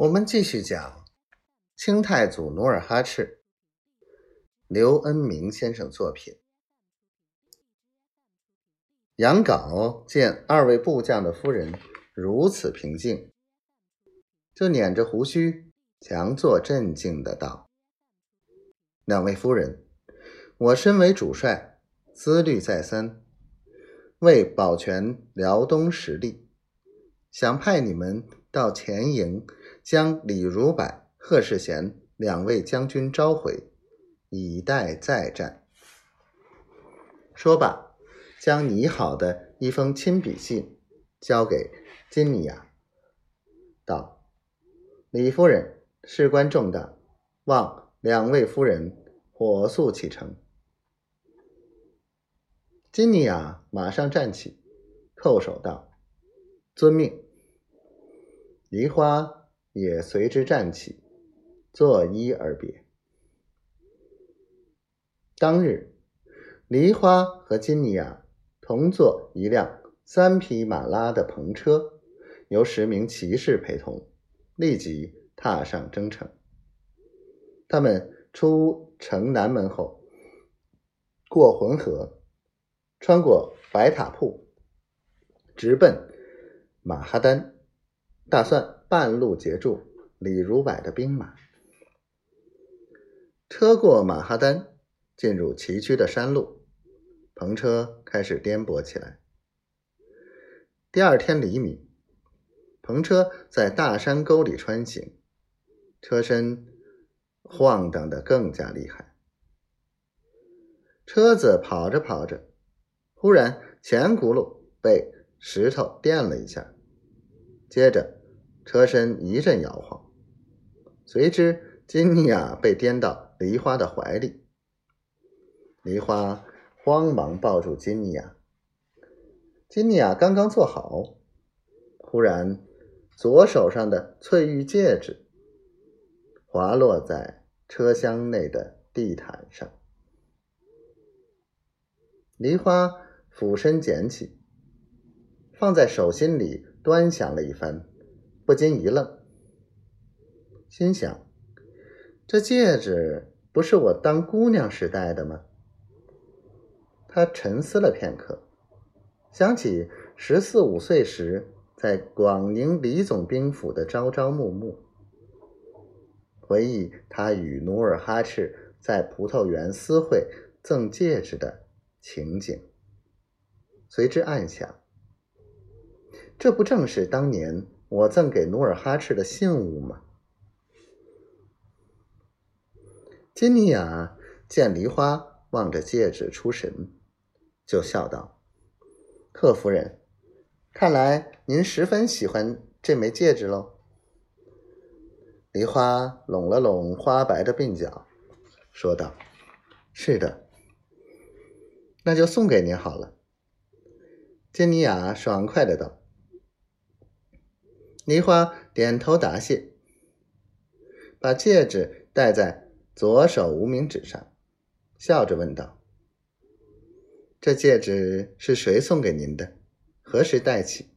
我们继续讲清太祖努尔哈赤，刘恩明先生作品。杨镐见二位部将的夫人如此平静，就捻着胡须，强作镇静的道：“两位夫人，我身为主帅，思虑再三，为保全辽东实力，想派你们到前营。”将李如柏、贺世贤两位将军召回，以待再战。说罢，将拟好的一封亲笔信交给金尼亚，道：“李夫人事关重大，望两位夫人火速启程。”金尼亚马上站起，叩首道：“遵命。”梨花。也随之站起，作揖而别。当日，梨花和金尼亚同坐一辆三匹马拉的篷车，由十名骑士陪同，立即踏上征程。他们出城南门后，过浑河，穿过白塔铺，直奔马哈丹，打算。半路截住李如柏的兵马，车过马哈丹，进入崎岖的山路，篷车开始颠簸起来。第二天黎明，篷车在大山沟里穿行，车身晃荡的更加厉害。车子跑着跑着，忽然前轱辘被石头垫了一下，接着。车身一阵摇晃，随之金尼亚被颠到梨花的怀里。梨花慌忙抱住金尼亚。金尼亚刚刚坐好，忽然左手上的翠玉戒指滑落在车厢内的地毯上。梨花俯身捡起，放在手心里端详了一番。不禁一愣，心想：“这戒指不是我当姑娘时戴的吗？”他沉思了片刻，想起十四五岁时在广宁李总兵府的朝朝暮暮，回忆他与努尔哈赤在葡萄园私会赠戒指的情景，随之暗想：“这不正是当年……”我赠给努尔哈赤的信物吗？金尼雅见梨花望着戒指出神，就笑道：“贺夫人，看来您十分喜欢这枚戒指喽。”梨花拢了拢花白的鬓角，说道：“是的，那就送给您好了。”金尼雅爽快的道。梨花点头答谢，把戒指戴在左手无名指上，笑着问道：“这戒指是谁送给您的？何时戴起？”